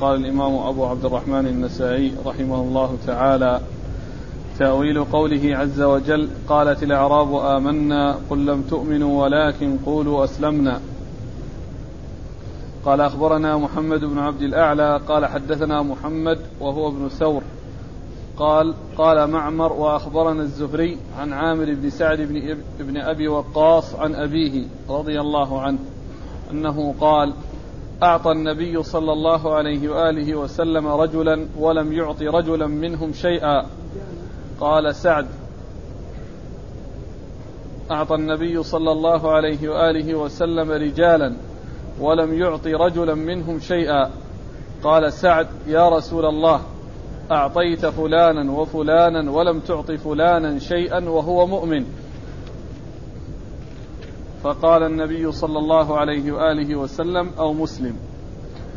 قال الإمام أبو عبد الرحمن النسائي رحمه الله تعالى تأويل قوله عز وجل قالت الأعراب آمنا قل لم تؤمنوا ولكن قولوا أسلمنا. قال أخبرنا محمد بن عبد الأعلى قال حدثنا محمد وهو ابن ثور. قال قال معمر وأخبرنا الزهري عن عامر بن سعد بن, أبي وقاص عن أبيه رضي الله عنه أنه قال أعطى النبي صلى الله عليه وآله وسلم رجلا ولم يعط رجلا منهم شيئا. قال سعد أعطى النبي صلى الله عليه وآله وسلم رجالا ولم يعط رجلا منهم شيئا. قال سعد يا رسول الله أعطيت فلانا وفلانا ولم تعط فلانا شيئا وهو مؤمن. فقال النبي صلى الله عليه وآله وسلم أو مسلم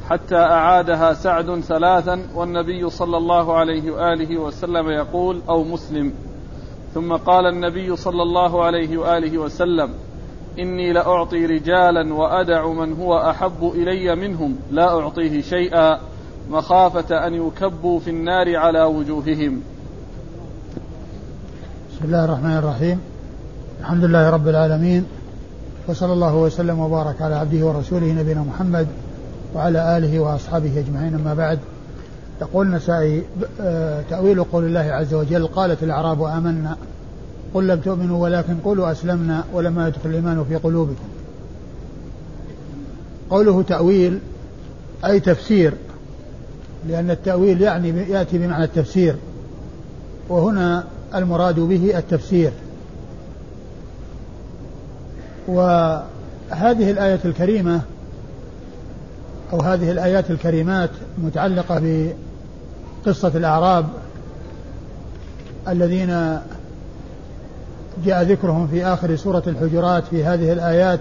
حتى أعادها سعد ثلاثا والنبي صلى الله عليه وآله وسلم يقول أو مسلم. ثم قال النبي صلى الله عليه وآله وسلم إني لأعطي رجالا وأدع من هو أحب إلي منهم لا أعطيه شيئا مخافة أن يكبوا في النار على وجوههم. بسم الله الرحمن الرحيم. الحمد لله رب العالمين. وصلى الله وسلم وبارك على عبده ورسوله نبينا محمد وعلى آله وأصحابه أجمعين. أما بعد يقول النسائي آه، تأويل قول الله عز وجل قالت الأعراب آمنا. قل لم تؤمنوا ولكن قولوا أسلمنا ولما يدخل الإيمان في قلوبكم. قوله تأويل أي تفسير لأن التأويل يعني يأتي بمعنى التفسير وهنا المراد به التفسير. وهذه الآية الكريمة أو هذه الآيات الكريمات متعلقة بقصة الأعراب الذين جاء ذكرهم في آخر سورة الحجرات في هذه الآيات.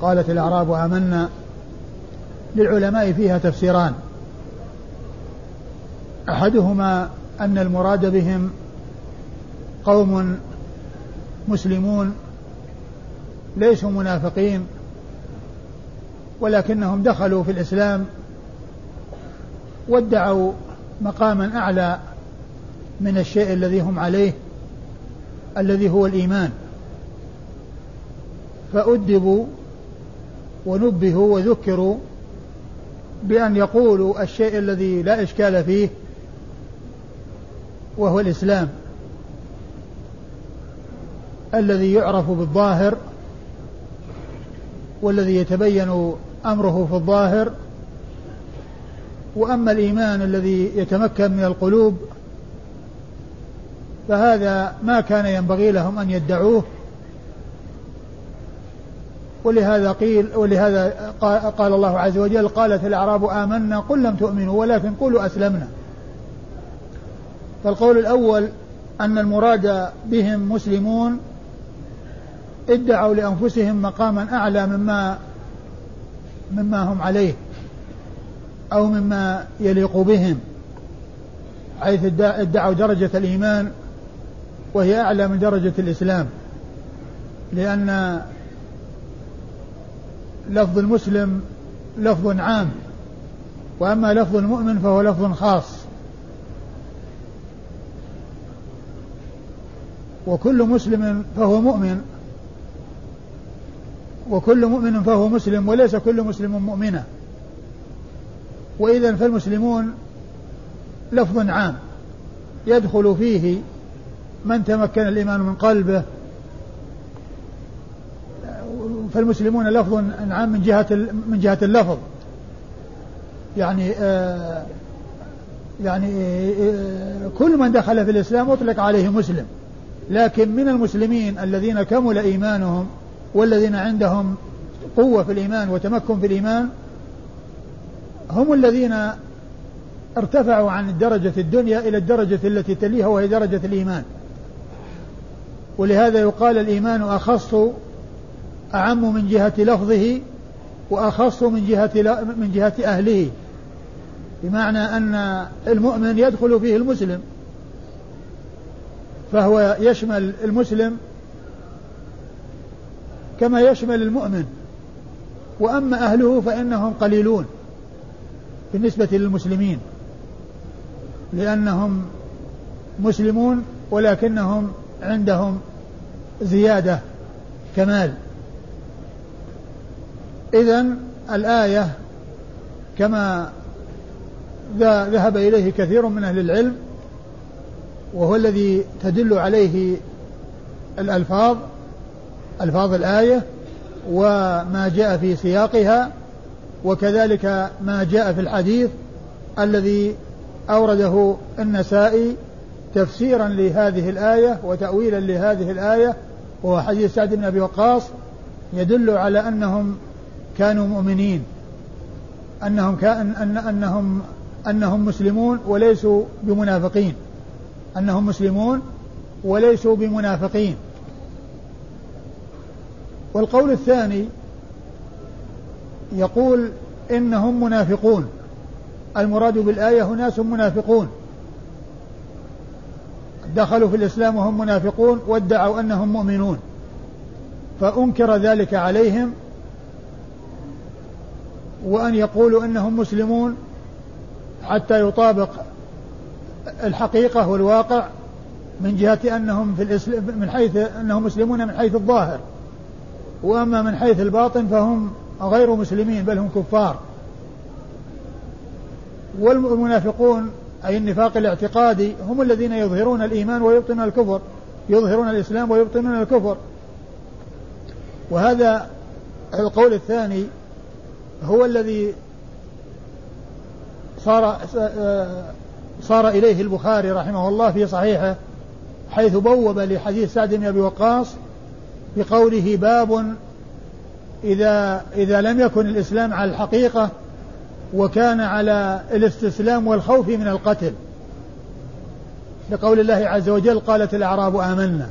قالت الأعراب آمنا. للعلماء فيها تفسيران. أحدهما أن المراد بهم قوم مسلمون ليسوا منافقين ولكنهم دخلوا في الإسلام وادعوا مقاما أعلى من الشيء الذي هم عليه الذي هو الإيمان. فأدبوا ونبهوا وذكروا بأن يقولوا الشيء الذي لا إشكال فيه وهو الإسلام الذي يعرف بالظاهر والذي يتبين أمره في الظاهر وأما الإيمان الذي يتمكن من القلوب فهذا ما كان ينبغي لهم أن يدعوه. ولهذا قيل ولهذا قال الله عز وجل قالت الأعراب آمنا قل لم تؤمنوا ولكن قولوا أسلمنا. فالقول الأول أن المراد بهم مسلمون ادعوا لأنفسهم مقاما أعلى مما مما هم عليه أو مما يليق بهم حيث ادعوا درجة الإيمان وهي أعلى من درجة الإسلام لأن لفظ المسلم لفظ عام وأما لفظ المؤمن فهو لفظ خاص. وكل مسلم فهو مؤمن وكل مؤمن فهو مسلم وليس كل مسلم مؤمنا. وإذا فالمسلمون لفظ عام يدخل فيه من تمكن الإيمان من قلبه. فالمسلمون لفظ عام من جهة من جهة اللفظ. يعني آه يعني آه كل من دخل في الإسلام أطلق عليه مسلم. لكن من المسلمين الذين كمل إيمانهم والذين عندهم قوة في الإيمان وتمكن في الإيمان هم الذين ارتفعوا عن درجة الدنيا إلى الدرجة التي تليها وهي درجة الإيمان. ولهذا يقال الإيمان أخص أعم من جهة لفظه وأخص من جهة من جهة أهله. بمعنى أن المؤمن يدخل فيه المسلم فهو يشمل المسلم كما يشمل المؤمن. وأما أهله فإنهم قليلون بالنسبة للمسلمين لأنهم مسلمون ولكنهم عندهم زيادة كمال. إذا الآية كما ذهب إليه كثير من أهل العلم وهو الذي تدل عليه الألفاظ ألفاظ الآية وما جاء في سياقها وكذلك ما جاء في الحديث الذي أورده النسائي تفسيرا لهذه الآية وتأويلا لهذه الآية وهو حديث سعد بن أبي وقاص يدل على أنهم كانوا مؤمنين أنهم كان أن أنهم أنهم مسلمون وليسوا بمنافقين أنهم مسلمون وليسوا بمنافقين. والقول الثاني يقول إنهم منافقون. المراد بالآية ناس منافقون. دخلوا في الإسلام وهم منافقون وادعوا أنهم مؤمنون. فأنكر ذلك عليهم وأن يقولوا أنهم مسلمون حتى يطابق الحقيقة والواقع من جهة أنهم في الإسلام من حيث أنهم مسلمون من حيث الظاهر. وأما من حيث الباطن فهم غير مسلمين بل هم كفار. والمنافقون أي النفاق الاعتقادي هم الذين يظهرون الإيمان ويبطنون الكفر يظهرون الإسلام ويبطنون الكفر. وهذا القول الثاني هو الذي صار صار إليه البخاري رحمه الله في صحيحه حيث بوب لحديث سعد بن أبي وقاص بقوله باب إذا إذا لم يكن الإسلام على الحقيقة وكان على الاستسلام والخوف من القتل. لقول الله عز وجل قالت الأعراب آمنا.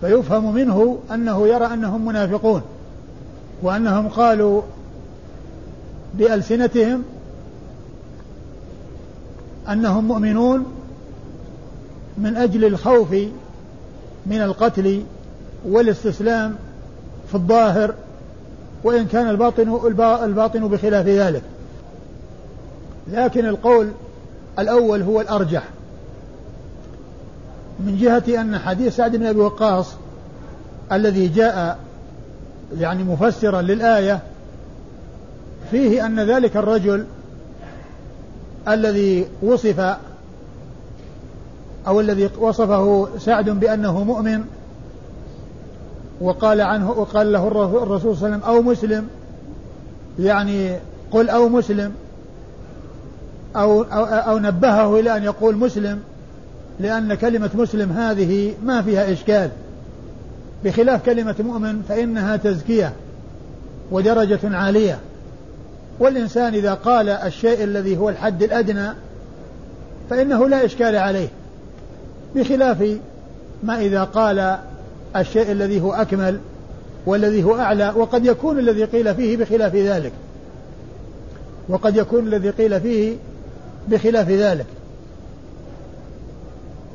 فيفهم منه أنه يرى أنهم منافقون. وأنهم قالوا بألسنتهم أنهم مؤمنون من أجل الخوف من القتل والاستسلام في الظاهر وإن كان الباطن الباطن بخلاف ذلك. لكن القول الأول هو الأرجح. من جهة أن حديث سعد بن أبي وقاص الذي جاء يعني مفسرا للآية فيه أن ذلك الرجل الذي وصف أو الذي وصفه سعد بأنه مؤمن وقال عنه وقال له الرسول صلى الله عليه وسلم أو مسلم. يعني قل أو مسلم. أو, أو, أو نبهه إلى أن يقول مسلم لأن كلمة مسلم هذه ما فيها إشكال. بخلاف كلمة مؤمن فإنها تزكية ودرجة عالية. والإنسان إذا قال الشيء الذي هو الحد الأدنى فإنه لا إشكال عليه. بخلاف ما إذا قال الشيء الذي هو أكمل والذي هو أعلى وقد يكون الذي قيل فيه بخلاف ذلك. وقد يكون الذي قيل فيه بخلاف ذلك.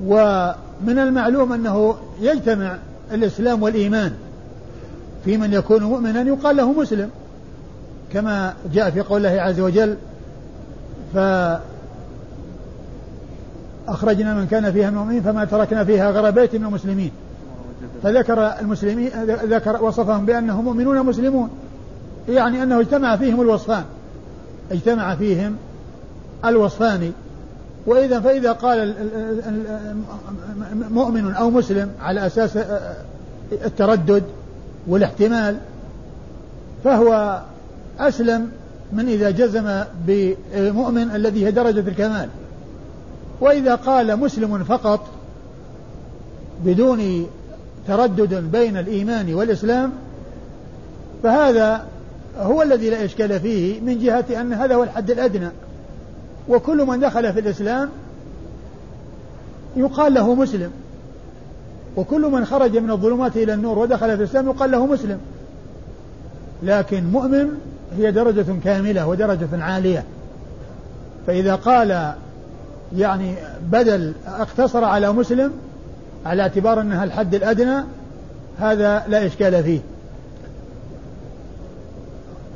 ومن المعلوم أنه يجتمع الإسلام والإيمان في من يكون مؤمنا يقال له مسلم كما جاء في قول الله عز وجل فأخرجنا من كان فيها المؤمنين فما تركنا فيها غير بيت من المسلمين. فذكر المسلمين ذكر وصفهم بأنهم مؤمنون مسلمون. يعني أنه اجتمع فيهم الوصفان. اجتمع فيهم الوصفان. وإذا فإذا قال مؤمن أو مسلم على أساس التردد والاحتمال فهو أسلم من إذا جزم بمؤمن الذي هي درجة الكمال. وإذا قال مسلم فقط بدون تردد بين الإيمان والإسلام فهذا هو الذي لا إشكال فيه من جهة أن هذا هو الحد الأدنى. وكل من دخل في الإسلام يقال له مسلم. وكل من خرج من الظلمات إلى النور ودخل في الإسلام يقال له مسلم. لكن مؤمن هي درجة كاملة ودرجة عالية. فإذا قال يعني بدل اقتصر على مسلم على اعتبار أنها الحد الأدنى هذا لا إشكال فيه.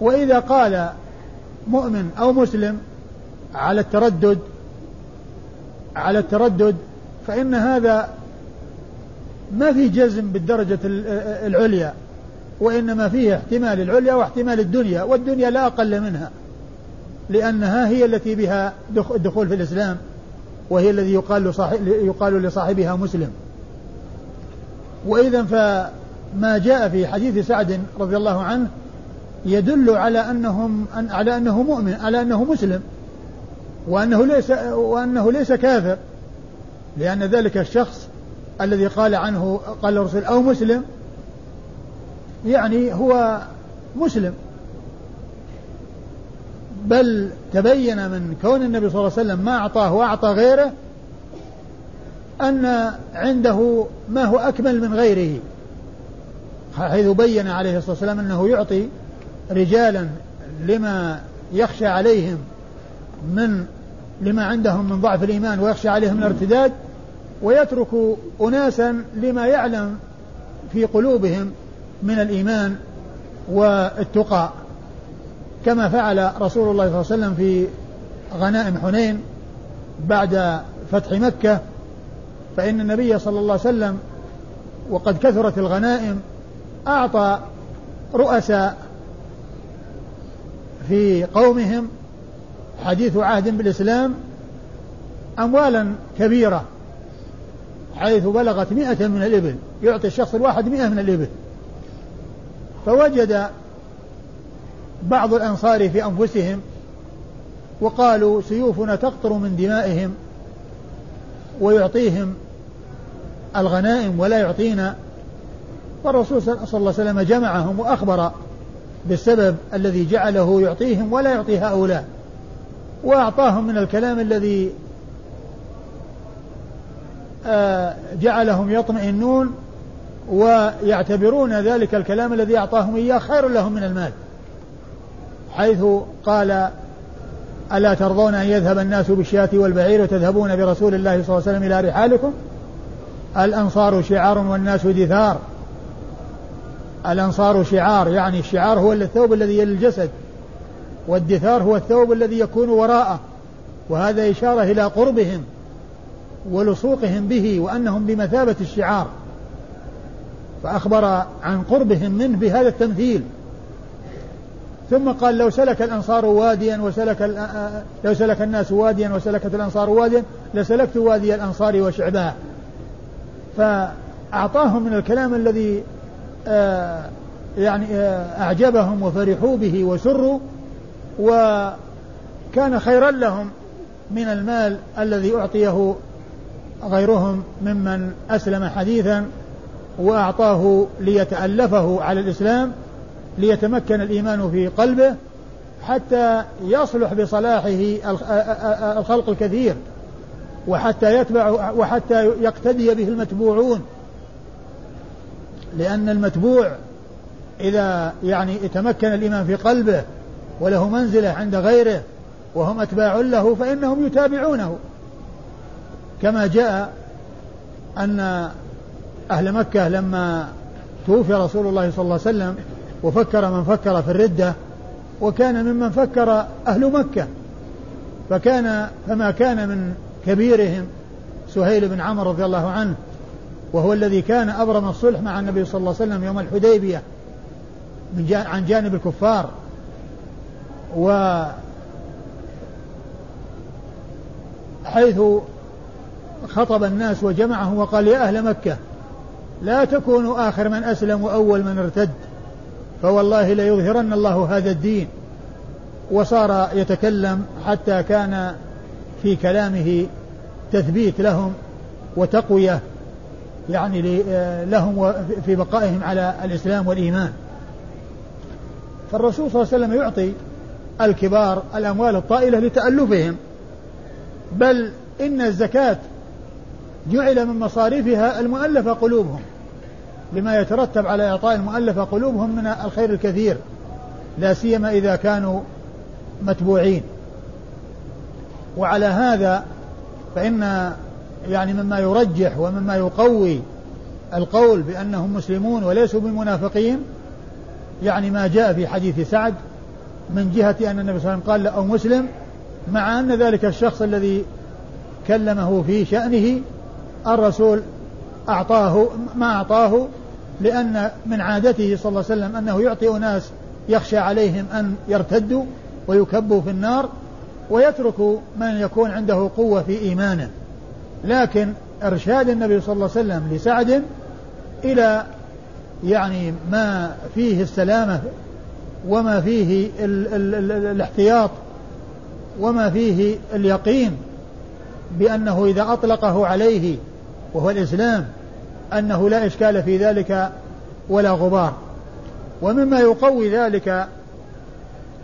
وإذا قال مؤمن أو مسلم على التردد على التردد فإن هذا ما في جزم بالدرجة العليا وإنما فيه احتمال العليا واحتمال الدنيا والدنيا لا أقل منها لأنها هي التي بها الدخول في الإسلام وهي الذي يقال, يقال لصاحبها مسلم. وإذا فما جاء في حديث سعد رضي الله عنه يدل على أنهم على أنه مؤمن على أنه مسلم وأنه ليس وأنه ليس كافر لأن ذلك الشخص الذي قال عنه قال الرسول أو مسلم يعني هو مسلم. بل تبين من كون النبي صلى الله عليه وسلم ما أعطاه وأعطى غيره أن عنده ما هو أكمل من غيره حيث بين عليه الصلاة والسلام أنه يعطي رجالا لما يخشى عليهم من لما عندهم من ضعف الإيمان ويخشى عليهم الارتداد ويترك أناسا لما يعلم في قلوبهم من الإيمان والتقى. كما فعل رسول الله صلى الله عليه وسلم في غنائم حنين بعد فتح مكة فإن النبي صلى الله عليه وسلم وقد كثرت الغنائم أعطى رؤساء في قومهم حديث عهد بالإسلام أموالا كبيرة حيث بلغت مئة من الإبل يعطي الشخص الواحد مئة من الإبل. فوجد بعض الأنصار في أنفسهم وقالوا سيوفنا تقطر من دمائهم ويعطيهم الغنائم ولا يعطينا. والرسول صلى الله عليه وسلم جمعهم وأخبر بالسبب الذي جعله يعطيهم ولا يعطي هؤلاء وأعطاهم من الكلام الذي آه، جعلهم يطمئنون ويعتبرون ذلك الكلام الذي أعطاهم إياه خير لهم من المال. حيث قال ألا ترضون أن يذهب الناس بالشاة والبعير وتذهبون برسول الله صلى الله عليه وسلم إلى رحالكم؟ الأنصار شعار والناس دثار. الأنصار شعار يعني الشعار هو الثوب الذي يلي الجسد والدثار هو الثوب الذي يكون وراءه وهذا إشارة إلى قربهم ولصوقهم به وأنهم بمثابة الشعار. فأخبر عن قربهم منه بهذا التمثيل. ثم قال لو سلك الأنصار واديا وسلك لو سلك الناس واديا وسلكت الأنصار واديا لسلكت وادي الأنصار وشعبها. فأعطاهم من الكلام الذي آه، يعني آه، أعجبهم وفرحوا به وسروا وكان خيرا لهم من المال الذي أعطيه غيرهم ممن أسلم حديثا وأعطاه ليتألفه على الإسلام ليتمكن الإيمان في قلبه حتى يصلح بصلاحه الخلق الكثير. وحتى يتبع وحتى يقتدي به المتبوعون. لأن المتبوع إذا يعني تمكن الإيمان في قلبه وله منزلة عند غيره وهم أتباع له فإنهم يتابعونه. كما جاء أن أهل مكة لما توفي رسول الله صلى الله عليه وسلم وفكر من فكر في الردة وكان ممن فكر أهل مكة. فكان فما كان من كبيرهم سهيل بن عمرو رضي الله عنه وهو الذي كان أبرم الصلح مع النبي صلى الله عليه وسلم يوم الحديبية من جان عن جانب الكفار. و حيث خطب الناس وجمعهم وقال يا أهل مكة لا تكونوا آخر من أسلم وأول من ارتد فوالله ليظهرن الله هذا الدين. وصار يتكلم حتى كان في كلامه تثبيت لهم وتقوية يعني لهم في بقائهم على الإسلام والإيمان. فالرسول صلى الله عليه وسلم يعطي الكبار الأموال الطائلة لتألفهم. بل إن الزكاة جعل من مصاريفها المؤلفة قلوبهم لما يترتب على إعطاء المؤلفة قلوبهم من الخير الكثير لا سيما إذا كانوا متبوعين. وعلى هذا فإن يعني مما يرجح ومما يقوي القول بأنهم مسلمون وليسوا بمنافقين يعني ما جاء في حديث سعد من جهة أن النبي صلى الله عليه وسلم قال أو مسلم مع أن ذلك الشخص الذي كلمه في شأنه الرسول أعطاه ما أعطاه لأن من عادته صلى الله عليه وسلم أنه يعطي أناس يخشى عليهم أن يرتدوا ويكبوا في النار ويترك من يكون عنده قوة في إيمانه. لكن إرشاد النبي صلى الله عليه وسلم لسعد إلى يعني ما فيه السلامة وما فيه ال ال ال الاحتياط وما فيه اليقين بأنه إذا أطلقه عليه وهو الإسلام أنه لا إشكال في ذلك ولا غبار. ومما يقوي ذلك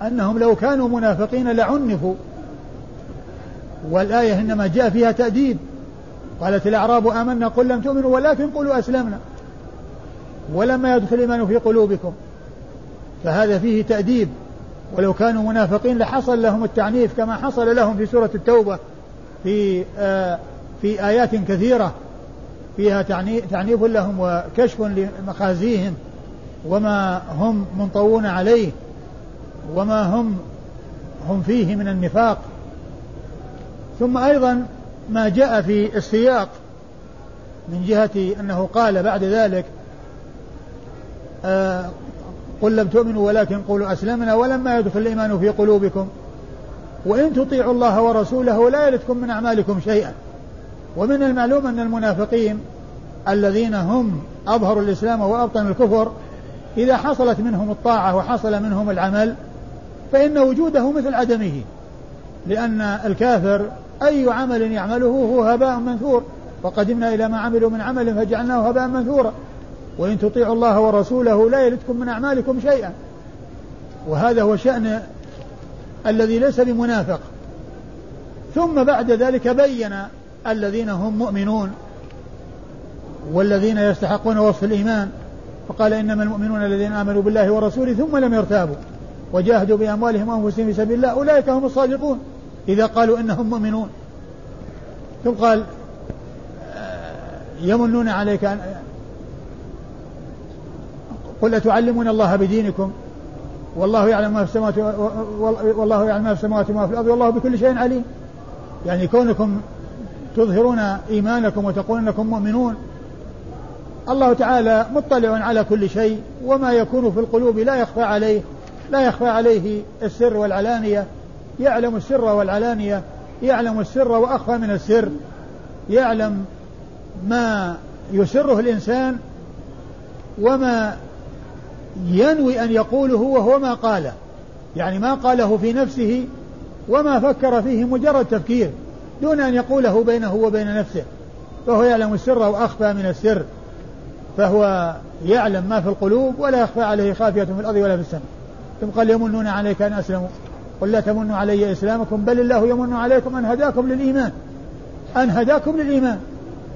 أنهم لو كانوا منافقين لعنفوا والآية إنما جاء فيها تأديب. قالت الأعراب آمنا قل لم تؤمنوا ولكن قولوا أسلمنا. ولما يدخل الإيمان في قلوبكم فهذا فيه تأديب. ولو كانوا منافقين لحصل لهم التعنيف كما حصل لهم في سورة التوبة في آه في آيات كثيرة فيها تعنيف لهم وكشف لمخازيهم. وما هم منطوون عليه وما هم هم فيه من النفاق. ثم أيضا ما جاء في السياق من جهة أنه قال بعد ذلك آه قل لم تؤمنوا ولكن قولوا أسلمنا ولما يدخل الإيمان في قلوبكم وإن تطيعوا الله ورسوله لا يلدكم من أعمالكم شيئا. ومن المعلوم أن المنافقين الذين هم أظهروا الإسلام وأبطنوا الكفر إذا حصلت منهم الطاعة وحصل منهم العمل فإن وجوده مثل عدمه لأن الكافر أي عمل يعمله هو هباء منثور. وقدمنا إلى ما عملوا من عمل فجعلناه هباء منثورا. وإن تطيعوا الله ورسوله لا يلدكم من أعمالكم شيئا. وهذا هو شأن الذي ليس بمنافق. ثم بعد ذلك بين الذين هم مؤمنون والذين يستحقون وصف الإيمان. فقال إنما المؤمنون الذين آمنوا بالله ورسوله ثم لم يرتابوا. وجاهدوا بأموالهم وأنفسهم في سبيل الله. أولئك هم الصادقون. إذا قالوا إنهم مؤمنون ثم قال آه، يمنون عليك أن قل أتعلمون الله بدينكم؟ والله يعلم ما في السماوات والله يعلم ما في السماوات وما في الأرض والله بكل شيء عليم. يعني كونكم تظهرون إيمانكم وتقولون أنكم مؤمنون الله تعالى مطلع على كل شيء وما يكون في القلوب لا يخفى عليه لا يخفى عليه السر والعلانية. يعلم السر والعلانية. يعلم السر وأخفى من السر. يعلم ما يسره الإنسان وما ينوي أن يقوله وهو ما قاله. يعني ما قاله في نفسه وما فكر فيه مجرد تفكير دون أن يقوله بينه وبين نفسه. فهو يعلم السر وأخفى من السر. فهو يعلم ما في القلوب ولا يخفى عليه خافية في الأرض ولا في السماء. ثم قال يمنون عليك أن أسلموا. قل لا تمنوا علي إسلامكم بل الله يمن عليكم أن هداكم للإيمان. أن هداكم للإيمان.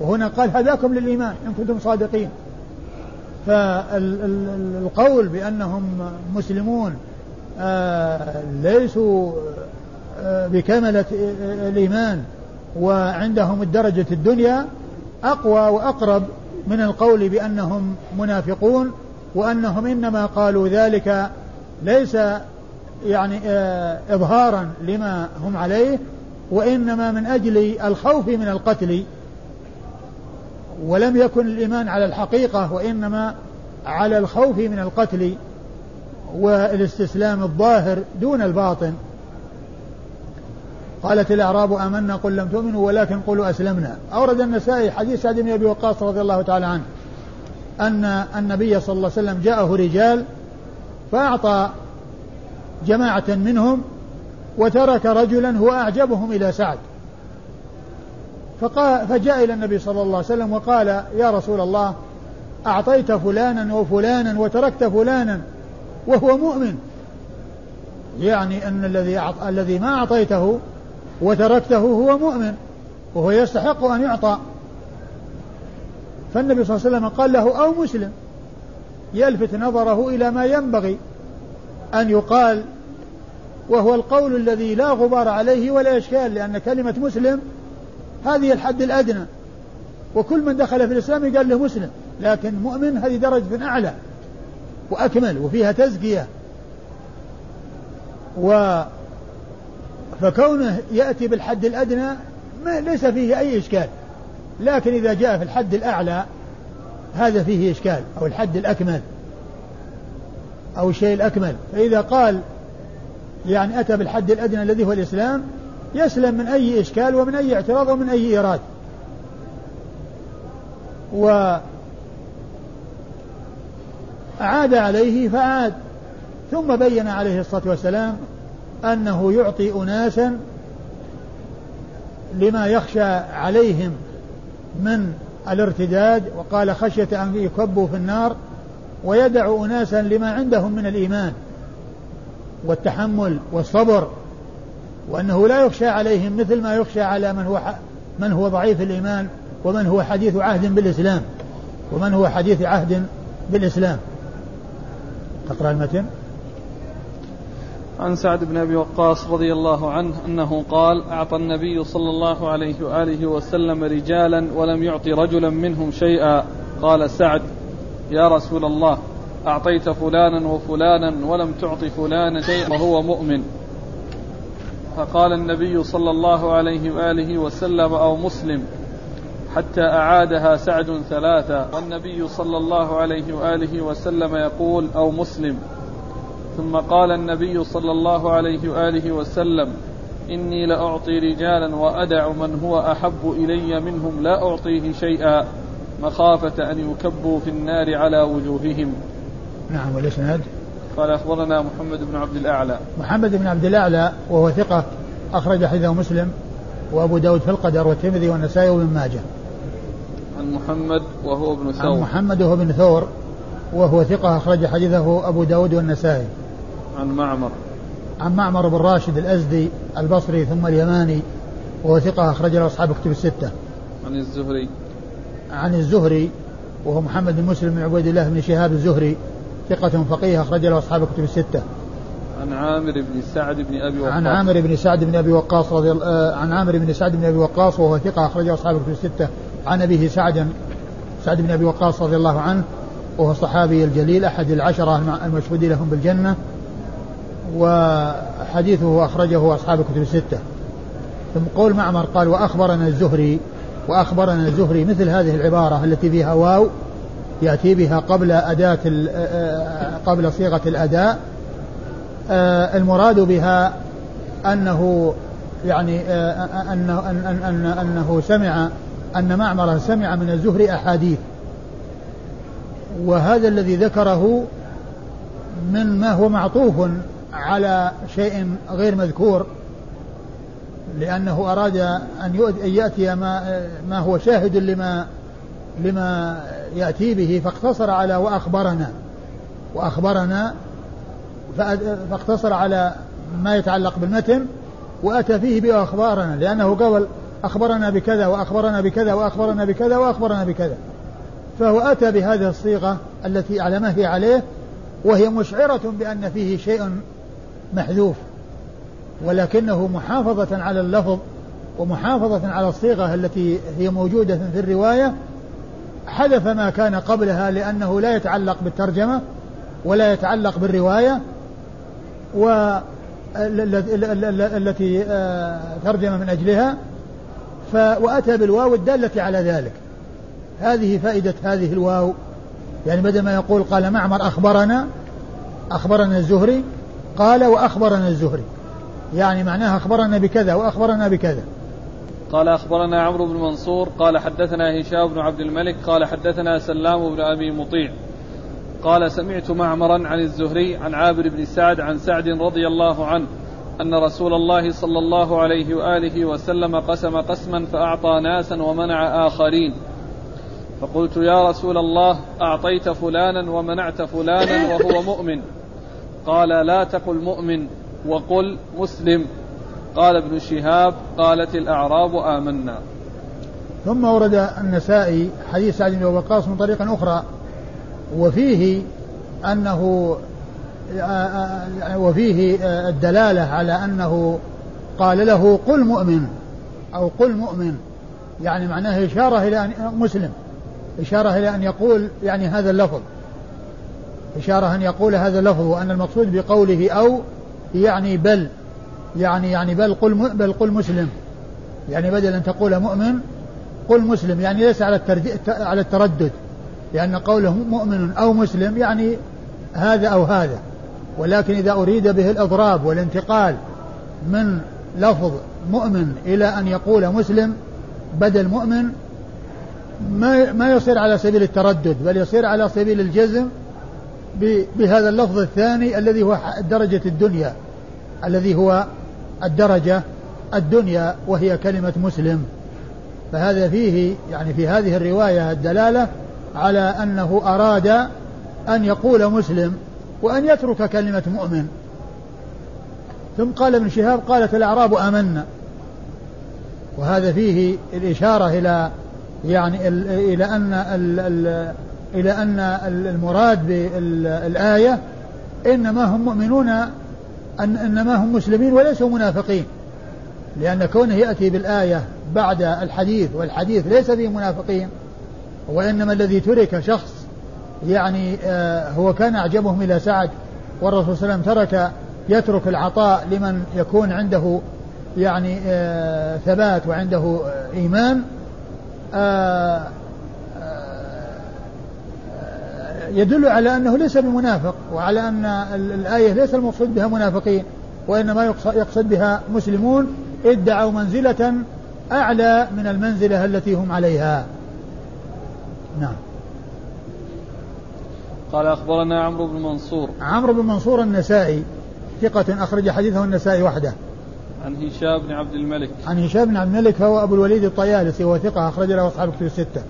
وهنا قال هداكم للإيمان إن كنتم صادقين. فالقول بأنهم مسلمون آه، ليسوا آه، بكملة الإيمان وعندهم الدرجة الدنيا أقوى وأقرب من القول بأنهم منافقون وأنهم إنما قالوا ذلك ليس يعني آه، إظهارا لما هم عليه وإنما من أجل الخوف من القتل ولم يكن الإيمان على الحقيقة وإنما على الخوف من القتل والاستسلام الظاهر دون الباطن. قالت الأعراب آمنا قل لم تؤمنوا ولكن قولوا أسلمنا. أورد النسائي حديث سعد بن أبي وقاص رضي الله تعالى عنه أن النبي صلى الله عليه وسلم جاءه رجال فأعطى جماعة منهم وترك رجلا هو أعجبهم إلى سعد. فقال فجاء إلى النبي صلى الله عليه وسلم وقال يا رسول الله أعطيت فلانا وفلانا وتركت فلانا وهو مؤمن. يعني أن الذي الذي ما أعطيته وتركته هو مؤمن وهو يستحق أن يعطى. فالنبي صلى الله عليه وسلم قال له أو مسلم يلفت نظره إلى ما ينبغي أن يقال وهو القول الذي لا غبار عليه ولا إشكال لأن كلمة مسلم هذه الحد الأدنى. وكل من دخل في الإسلام قال له مسلم لكن مؤمن هذه درجة أعلى وأكمل وفيها تزكية. و فكونه يأتي بالحد الأدنى ما ليس فيه أي إشكال لكن إذا جاء في الحد الأعلى هذا فيه إشكال أو الحد الأكمل. أو الشيء الأكمل. فإذا قال يعني أتى بالحد الأدنى الذي هو الإسلام يسلم من أي إشكال ومن أي اعتراض ومن أي إيراد. و أعاد عليه فعاد ثم بين عليه الصلاة والسلام أنه يعطي أناسا لما يخشى عليهم من الارتداد وقال خشية أن يكبوا في النار. ويدع أناسا لما عندهم من الإيمان والتحمل والصبر وأنه لا يخشى عليهم مثل ما يخشى على من هو من هو ضعيف الإيمان ومن هو حديث عهد بالإسلام ومن هو حديث عهد بالإسلام. تقرأ المتن. عن سعد بن أبي وقاص رضي الله عنه أنه قال أعطى النبي صلى الله عليه وآله وسلم رجالا ولم يعط رجلا منهم شيئا. قال سعد يا رسول الله أعطيت فلانا وفلانا ولم تعط فلانا شيئا وهو مؤمن. فقال النبي صلى الله عليه وآله وسلم أو مسلم حتى أعادها سعد ثلاثا والنبي صلى الله عليه وآله وسلم يقول أو مسلم. ثم قال النبي صلى الله عليه وآله وسلم إني لأعطي رجالا وأدع من هو أحب إلي منهم لا أعطيه شيئا. مخافة أن يكبوا في النار على وجوههم. نعم والإسناد قال أخبرنا محمد بن عبد الأعلى. محمد بن عبد الأعلى وهو ثقة أخرج حديثه مسلم وأبو داود في القدر والترمذي والنسائي وابن ماجه. عن محمد وهو ابن ثور. عن محمد وهو ابن ثور وهو ثقة أخرج حديثه أبو داود والنسائي عن معمر عن معمر بن راشد الأزدي البصري ثم اليماني وهو ثقة أخرج له أصحاب كتب الستة. عن الزهري. عن الزهري وهو محمد بن مسلم بن عبيد الله بن شهاب الزهري ثقة فقيه أخرج له أصحاب كتب الستة. عن عامر بن سعد بن أبي وقاص. عن عامر بن سعد بن أبي وقاص رضي الله آه، عن عامر بن سعد بن أبي وقاص وهو ثقة أخرج له أصحاب كتب الستة. عن أبيه سعد سعد بن أبي وقاص رضي الله عنه وهو الصحابي الجليل أحد العشرة المشهودين لهم بالجنة وحديثه أخرجه أصحاب الكتب الستة ثم قول معمر قال وأخبرنا الزهري وأخبرنا الزهري مثل هذه العبارة التي فيها واو يأتي بها قبل أداة قبل صيغة الأداء. المراد بها أنه يعني أنه, أن أن أنه سمع أن معمر سمع من الزهري أحاديث. وهذا الذي ذكره من ما هو معطوف على شيء غير مذكور. لأنه أراد أن يأتي ما ما هو شاهد لما لما يأتي به فاقتصر على وأخبرنا. وأخبرنا فاقتصر على ما يتعلق بالمتن وأتى فيه بأخبارنا لأنه قال أخبرنا بكذا وأخبرنا بكذا وأخبرنا بكذا وأخبرنا بكذا. فهو أتى بهذه الصيغة التي على ما هي عليه وهي مشعرة بأن فيه شيء محذوف. ولكنه محافظة على اللفظ ومحافظة على الصيغة التي هي موجودة في الرواية حذف ما كان قبلها لأنه لا يتعلق بالترجمة ولا يتعلق بالرواية و التي آه، ترجم من أجلها وأتى بالواو الدالة على ذلك. هذه فائدة هذه الواو. يعني بدل ما يقول قال معمر أخبرنا أخبرنا الزهري قال وأخبرنا الزهري. يعني معناها أخبرنا بكذا وأخبرنا بكذا. قال أخبرنا عمرو بن منصور قال حدثنا هشام بن عبد الملك قال حدثنا سلام بن أبي مطيع. قال سمعت معمرا عن الزهري عن عابر بن سعد عن سعد رضي الله عنه أن رسول الله صلى الله عليه وآله وسلم قسم قسما فأعطى ناسا ومنع آخرين. فقلت يا رسول الله أعطيت فلانا ومنعت فلانا وهو مؤمن. قال لا تقل مؤمن. وقل مسلم. قال ابن شهاب قالت الأعراب آمنا. ثم ورد النسائي حديث سعد بن وقاص من طريق أخرى وفيه أنه وفيه الدلالة على أنه قال له قل مؤمن أو قل مؤمن. يعني معناه إشارة إلى أن مسلم. إشارة إلى أن يقول يعني هذا اللفظ. إشارة أن يقول هذا اللفظ وأن المقصود بقوله أو يعني بل يعني يعني بل قل بل قل مسلم. يعني بدل أن تقول مؤمن قل مسلم يعني ليس على على التردد. لأن قوله مؤمن أو مسلم يعني هذا أو هذا. ولكن إذا أريد به الإضراب والانتقال من لفظ مؤمن إلى أن يقول مسلم بدل مؤمن ما ما يصير على سبيل التردد بل يصير على سبيل الجزم بهذا اللفظ الثاني الذي هو درجة الدنيا الذي هو الدرجة الدنيا وهي كلمة مسلم. فهذا فيه يعني في هذه الرواية الدلالة على أنه أراد أن يقول مسلم وأن يترك كلمة مؤمن. ثم قال ابن شهاب قالت الأعراب آمنا. وهذا فيه الإشارة إلى يعني إلى أن إلى أن المراد بالآية إنما هم مؤمنون أن إنما هم مسلمين وليسوا منافقين. لأن كونه يأتي بالآية بعد الحديث والحديث ليس فيه منافقين وإنما الذي ترك شخص يعني آه هو كان أعجبهم إلى سعد والرسول صلى الله عليه وسلم ترك يترك العطاء لمن يكون عنده يعني آه ثبات وعنده آه إيمان آه يدل على أنه ليس بمنافق وعلى أن الآية ليس المقصود بها منافقين وإنما يقصد بها مسلمون ادعوا منزلة أعلى من المنزلة التي هم عليها. نعم. قال أخبرنا عمرو بن منصور. عمرو بن منصور النسائي ثقة أخرج حديثه النسائي وحده. عن هشام بن عبد الملك. عن هشام بن عبد الملك فهو أبو الوليد الطيالسي وهو ثقة أخرج له أصحاب كتب الستة.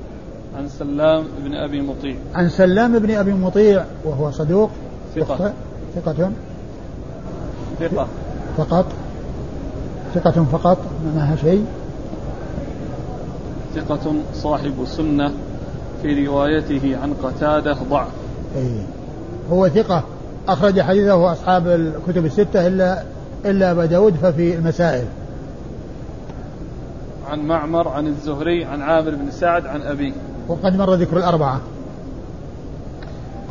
عن سلام بن أبي مطيع. عن سلام بن أبي مطيع وهو صدوق. ثقة. ثقة. ثقة. فقط. ثقة فقط. ما معها شيء؟ ثقة صاحب سنة في روايته عن قتادة ضعف. أي هو ثقة. أخرج حديثه أصحاب الكتب الستة إلا إلا أبا داود ففي المسائل. عن معمر عن الزهري عن عامر بن سعد عن أبيه. وقد مر ذكر الأربعة.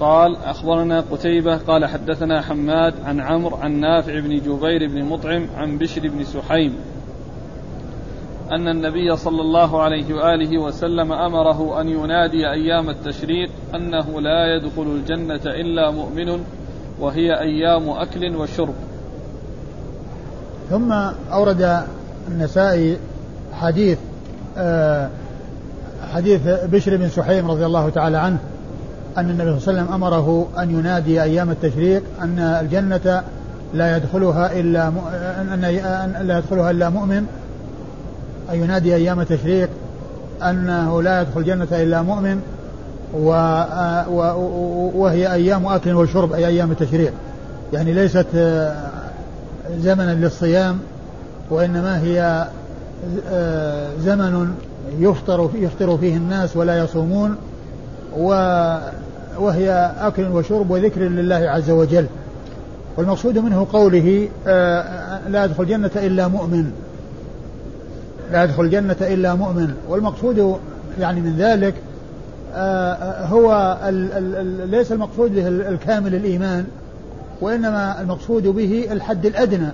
قال أخبرنا قتيبة قال حدثنا حماد عن عمرو عن نافع بن جبير بن مطعم عن بشر بن سحيم أن النبي صلى الله عليه وآله وسلم أمره أن ينادي أيام التشريق أنه لا يدخل الجنة إلا مؤمن وهي أيام أكل وشرب. ثم أورد النسائي حديث آه حديث بشر بن سحيم رضي الله تعالى عنه أن النبي صلى الله عليه وسلم أمره أن ينادي أيام التشريق أن الجنة لا يدخلها إلا. أن لا يدخلها إلا مؤمن أن ينادي أيام التشريق أنه لا يدخل الجنة إلا مؤمن و... و... وهي أيام أكل وشرب أي أيام التشريق يعني ليست زمنا للصيام وإنما هي زمن يفطر يفطر فيه الناس ولا يصومون وهي أكل وشرب وذكر لله عز وجل. والمقصود منه قوله لا يدخل الجنة إلا مؤمن. لا يدخل الجنة إلا مؤمن. والمقصود يعني من ذلك هو ليس المقصود به الكامل الإيمان وإنما المقصود به الحد الأدنى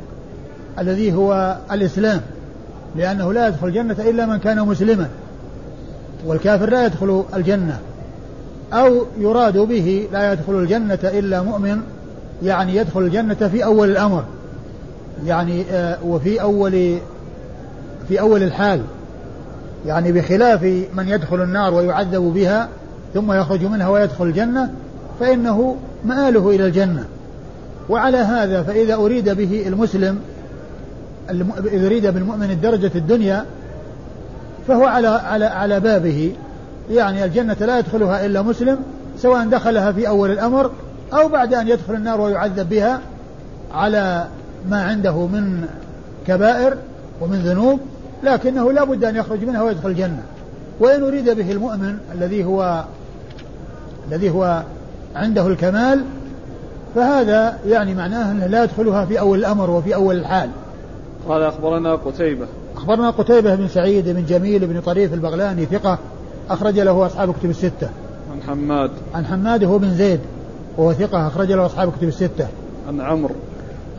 الذي هو الإسلام. لأنه لا يدخل الجنة إلا من كان مسلما والكافر لا يدخل الجنة. أو يراد به لا يدخل الجنة إلا مؤمن يعني يدخل الجنة في أول الأمر يعني آه وفي أول في أول الحال يعني بخلاف من يدخل النار ويعذب بها ثم يخرج منها ويدخل الجنة فإنه مآله إلى الجنة. وعلى هذا فإذا أريد به المسلم إذا أريد بالمؤمن الدرجة الدنيا فهو على على على بابه. يعني الجنة لا يدخلها إلا مسلم سواء دخلها في أول الأمر أو بعد أن يدخل النار ويعذب بها على ما عنده من كبائر ومن ذنوب لكنه لا بد أن يخرج منها ويدخل الجنة. وإن أريد به المؤمن الذي هو الذي هو عنده الكمال فهذا يعني معناه أنه لا يدخلها في أول الأمر وفي أول الحال. قال أخبرنا قتيبة. أخبرنا قتيبة بن سعيد بن جميل بن طريف البغلاني ثقة أخرج له أصحاب كتب الستة. عن حماد. عن حماد هو بن زيد وهو ثقة أخرج له أصحاب كتب الستة. عن عمرو.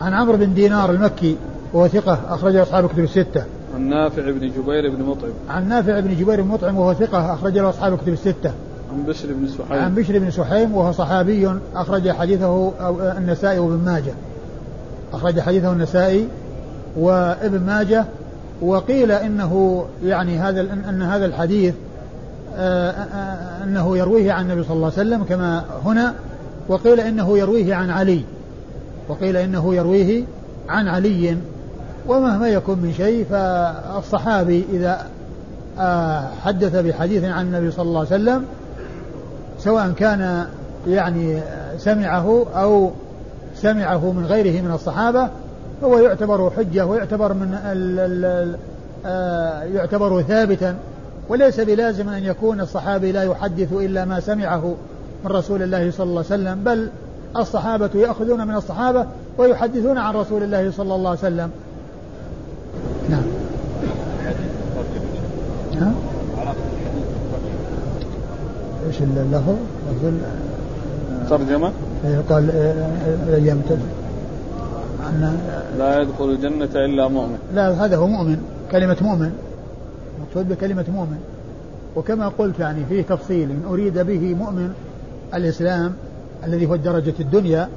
عن عمرو بن دينار المكي وهو ثقة أخرج أصحاب كتب الستة. عن نافع بن جبير بن مطعم. عن نافع بن جبير بن مطعم وهو ثقة أخرج له أصحاب كتب الستة. عن بشر بن سحيم. عن بشر بن سحيم وهو صحابي أخرج حديثه النسائي وابن ماجه. أخرج حديثه النسائي وابن ماجه وقيل إنه يعني هذا ان هذا الحديث آه، آه، آه، إنه يرويه عن النبي صلى الله عليه وسلم كما هنا وقيل إنه يرويه عن علي وقيل إنه يرويه عن علي. ومهما يكن من شيء فالصحابي إذا حدث بحديث عن النبي صلى الله عليه وسلم سواء كان يعني سمعه أو سمعه من غيره من الصحابة هو يعتبر حجة ويعتبر من ال ال آه يعتبر ثابتا وليس بلازم أن يكون الصحابي لا يحدث إلا ما سمعه من رسول الله صلى الله عليه وسلم بل الصحابة يأخذون من الصحابة ويحدثون عن رسول الله صلى الله عليه وسلم نعم نعم إيش اللفظ؟ ترجمة؟ قال الأيام أن لا يدخل الجنة إلا مؤمن. لا هذا هو مؤمن. كلمة مؤمن. مقصود بكلمة مؤمن. وكما قلت يعني فيه تفصيل إن أريد به مؤمن الإسلام الذي هو الدرجة الدنيا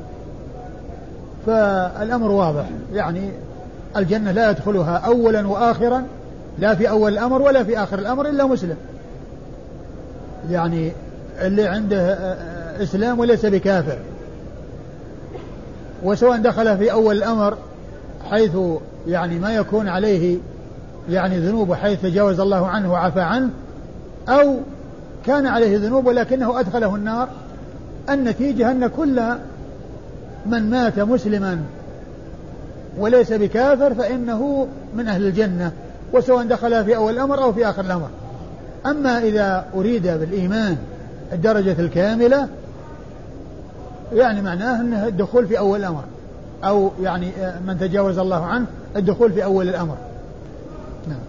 فالأمر واضح. يعني الجنة لا يدخلها أولا وآخرا لا في أول الأمر ولا في آخر الأمر إلا مسلم. يعني اللي عنده إسلام وليس بكافر. وسواء دخل في أول الأمر حيث يعني ما يكون عليه يعني ذنوب حيث تجاوز الله عنه وعفى عنه أو كان عليه ذنوب ولكنه أدخله النار النتيجة أن كل من مات مسلما وليس بكافر فإنه من أهل الجنة وسواء دخل في أول الأمر أو في آخر الأمر. أما إذا أريد بالإيمان الدرجة الكاملة يعني معناه إنه الدخول في أول الأمر. أو يعني آه، من تجاوز الله عنه الدخول في أول الأمر. نعم.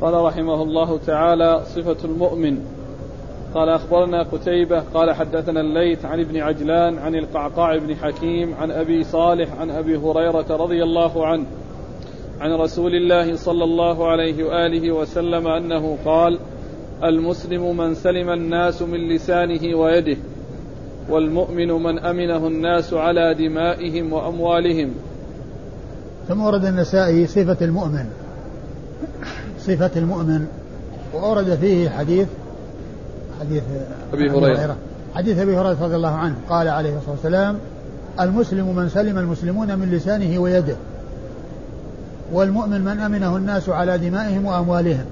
قال رحمه الله تعالى صفة المؤمن. قال أخبرنا قتيبة قال حدثنا الليث عن ابن عجلان عن القعقاع بن حكيم عن أبي صالح عن أبي هريرة رضي الله عنه عن رسول الله صلى الله عليه وآله وسلم أنه قال المسلم من سلم الناس من لسانه ويده والمؤمن من أمنه الناس على دمائهم وأموالهم. ثم ورد النسائي صفة المؤمن. صفة المؤمن. وأورد فيه حديث حديث أبي هريرة. حديث أبي هريرة رضي الله عنه. قال عليه الصلاة والسلام المسلم من سلم المسلمون من لسانه ويده والمؤمن من أمنه الناس على دمائهم وأموالهم.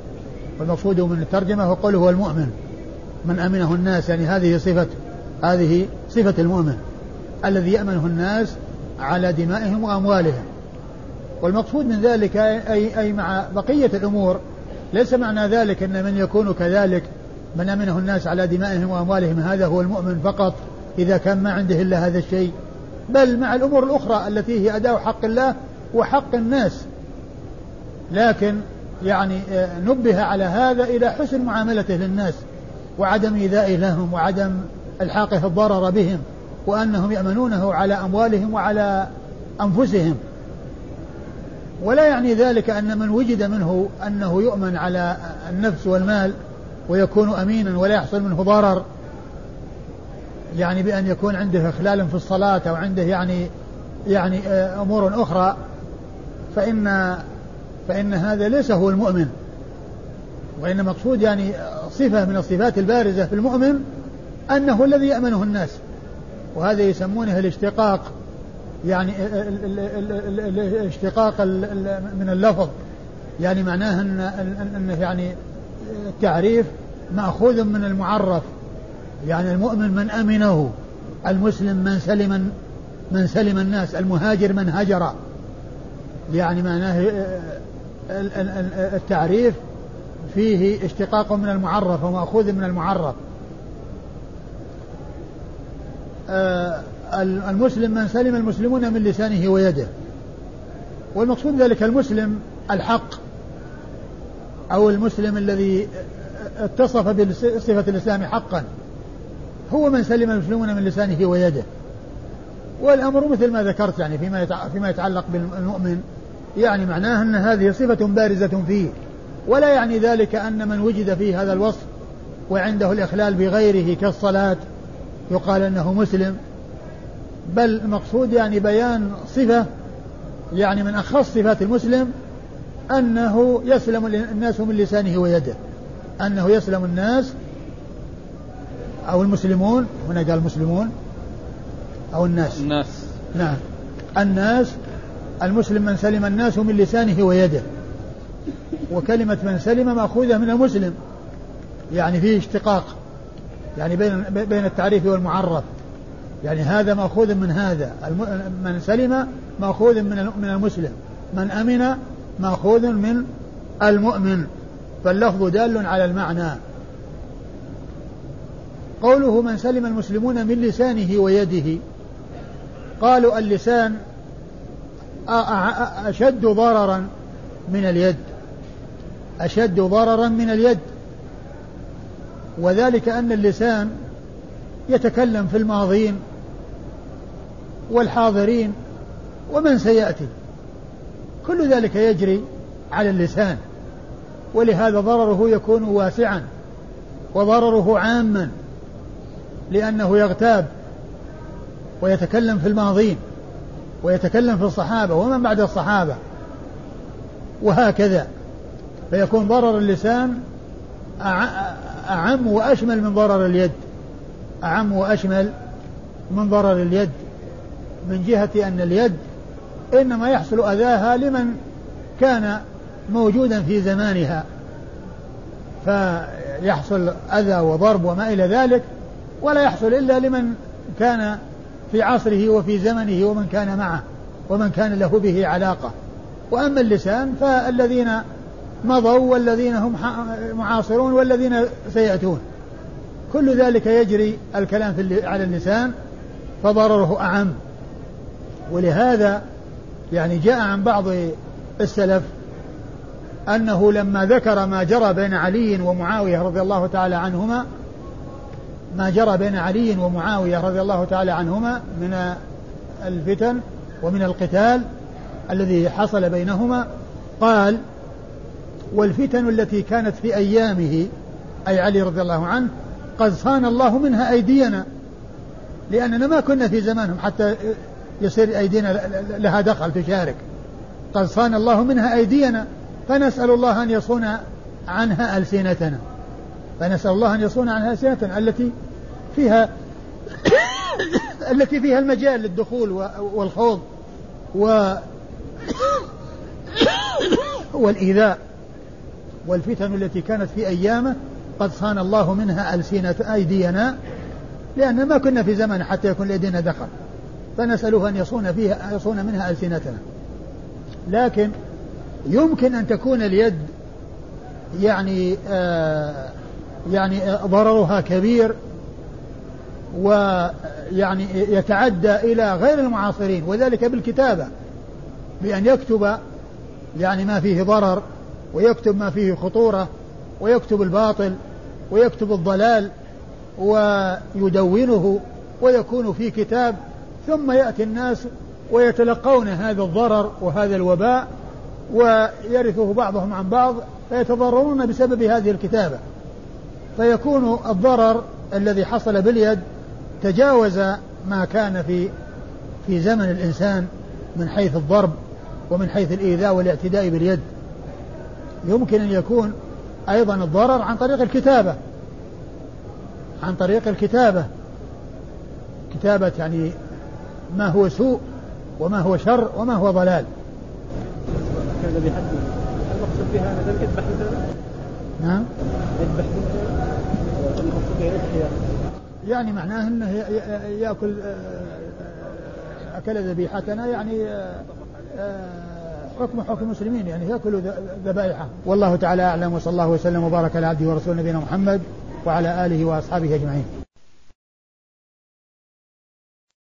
والمقصود من الترجمة هو هو المؤمن. من أمنه الناس يعني هذه صفة هذه صفة المؤمن. الذي يأمنه الناس على دمائهم وأموالهم. والمقصود من ذلك أي, أي مع بقية الأمور ليس معنى ذلك أن من يكون كذلك من أمنه الناس على دمائهم وأموالهم هذا هو المؤمن فقط إذا كان ما عنده إلا هذا الشيء. بل مع الأمور الأخرى التي هي أداء حق الله وحق الناس. لكن يعني آه، نبه على هذا إلى حسن معاملته للناس وعدم إيذائه لهم وعدم إلحاقه الضرر بهم وأنهم يأمنونه على أموالهم وعلى أنفسهم. ولا يعني ذلك أن من وجد منه أنه يؤمن على النفس والمال ويكون أمينا ولا يحصل منه ضرر يعني بأن يكون عنده إخلال في الصلاة أو عنده يعني يعني آه، أمور أخرى فإن فإن هذا ليس هو المؤمن. وإن مقصود يعني صفة من الصفات البارزة في المؤمن أنه الذي يأمنه الناس. وهذا يسمونه الاشتقاق. يعني الاشتقاق من اللفظ. يعني معناه أن يعني التعريف مأخوذ من المعرف. يعني المؤمن من أمنه المسلم من سلم من سلم الناس المهاجر من هجر. يعني معناه التعريف فيه اشتقاق من المعرف ومأخوذ من المعرف. آه، المسلم من سلم المسلمون من لسانه ويده. والمقصود ذلك المسلم الحق أو المسلم الذي اتصف بصفة الإسلام حقا. هو من سلم المسلمون من لسانه ويده. والأمر مثل ما ذكرت يعني فيما فيما يتعلق بالمؤمن يعني معناه أن هذه صفة بارزة فيه ولا يعني ذلك أن من وجد فيه هذا الوصف وعنده الإخلال بغيره كالصلاة يقال أنه مسلم بل المقصود يعني بيان صفة يعني من أخص صفات المسلم أنه يسلم الناس من لسانه ويده أنه يسلم الناس أو المسلمون هنا قال المسلمون أو الناس. الناس. نعم. الناس المسلم من سلم الناس من لسانه ويده. وكلمة من سلم مأخوذة من المسلم. يعني فيه اشتقاق. يعني بين بين التعريف والمعرف. يعني هذا مأخوذ من هذا. من سلم مأخوذ من من المسلم. من أمن مأخوذ من المؤمن. فاللفظ دال على المعنى. قوله من سلم المسلمون من لسانه ويده. قالوا اللسان أشد ضررا من اليد. أشد ضررا من اليد. وذلك أن اللسان يتكلم في الماضين والحاضرين ومن سيأتي. كل ذلك يجري على اللسان. ولهذا ضرره يكون واسعا وضرره عاما لأنه يغتاب ويتكلم في الماضين. ويتكلم في الصحابة ومن بعد الصحابة وهكذا. فيكون ضرر اللسان أعم وأشمل من ضرر اليد. أعم وأشمل من ضرر اليد. من جهة أن اليد إنما يحصل أذاها لمن كان موجودا في زمانها. فيحصل أذى وضرب وما إلى ذلك ولا يحصل إلا لمن كان في عصره وفي زمنه ومن كان معه ومن كان له به علاقة. وأما اللسان فالذين مضوا والذين هم معاصرون والذين سيأتون. كل ذلك يجري الكلام في على اللسان فضرره أعم. ولهذا يعني جاء عن بعض السلف أنه لما ذكر ما جرى بين علي ومعاوية رضي الله تعالى عنهما ما جرى بين علي ومعاوية رضي الله تعالى عنهما من الفتن ومن القتال الذي حصل بينهما. قال والفتن التي كانت في أيامه أي علي رضي الله عنه قد صان الله منها أيدينا لأننا ما كنا في زمانهم حتى يصير أيدينا لها دخل تشارك. قد صان الله منها أيدينا فنسأل الله أن يصون عنها ألسنتنا. فنسأل الله أن يصون عنها ألسنتنا التي فيها التي فيها المجال للدخول والخوض و والإيذاء والفتن التي كانت في أيامه قد صان الله منها ألسنة أيدينا لأن ما كنا في زمن حتى يكون لدينا دخل. فنسأله أن يصون فيها يصون منها ألسنتنا. لكن يمكن أن تكون اليد يعني آه يعني ضررها كبير ويعني يتعدى إلى غير المعاصرين وذلك بالكتابة بأن يكتب يعني ما فيه ضرر ويكتب ما فيه خطورة ويكتب الباطل ويكتب الضلال ويدونه ويكون في كتاب ثم يأتي الناس ويتلقون هذا الضرر وهذا الوباء ويرثه بعضهم عن بعض فيتضررون بسبب هذه الكتابة. فيكون الضرر الذي حصل باليد تجاوز ما كان في في زمن الإنسان من حيث الضرب ومن حيث الإيذاء والاعتداء باليد. يمكن أن يكون أيضا الضرر عن طريق الكتابة عن طريق الكتابة. كتابة يعني ما هو سوء وما هو شر وما هو ضلال. المقصود مثلا؟ يذبح نعم يذبح يعني معناه إنه يأكل آه، أكل ذبيحتنا يعني آه، حكم حكم المسلمين يعني يأكل ذبائحه. والله تعالى أعلم وصلى الله وسلم وبارك على عبده ورسوله نبينا محمد وعلى آله وأصحابه أجمعين.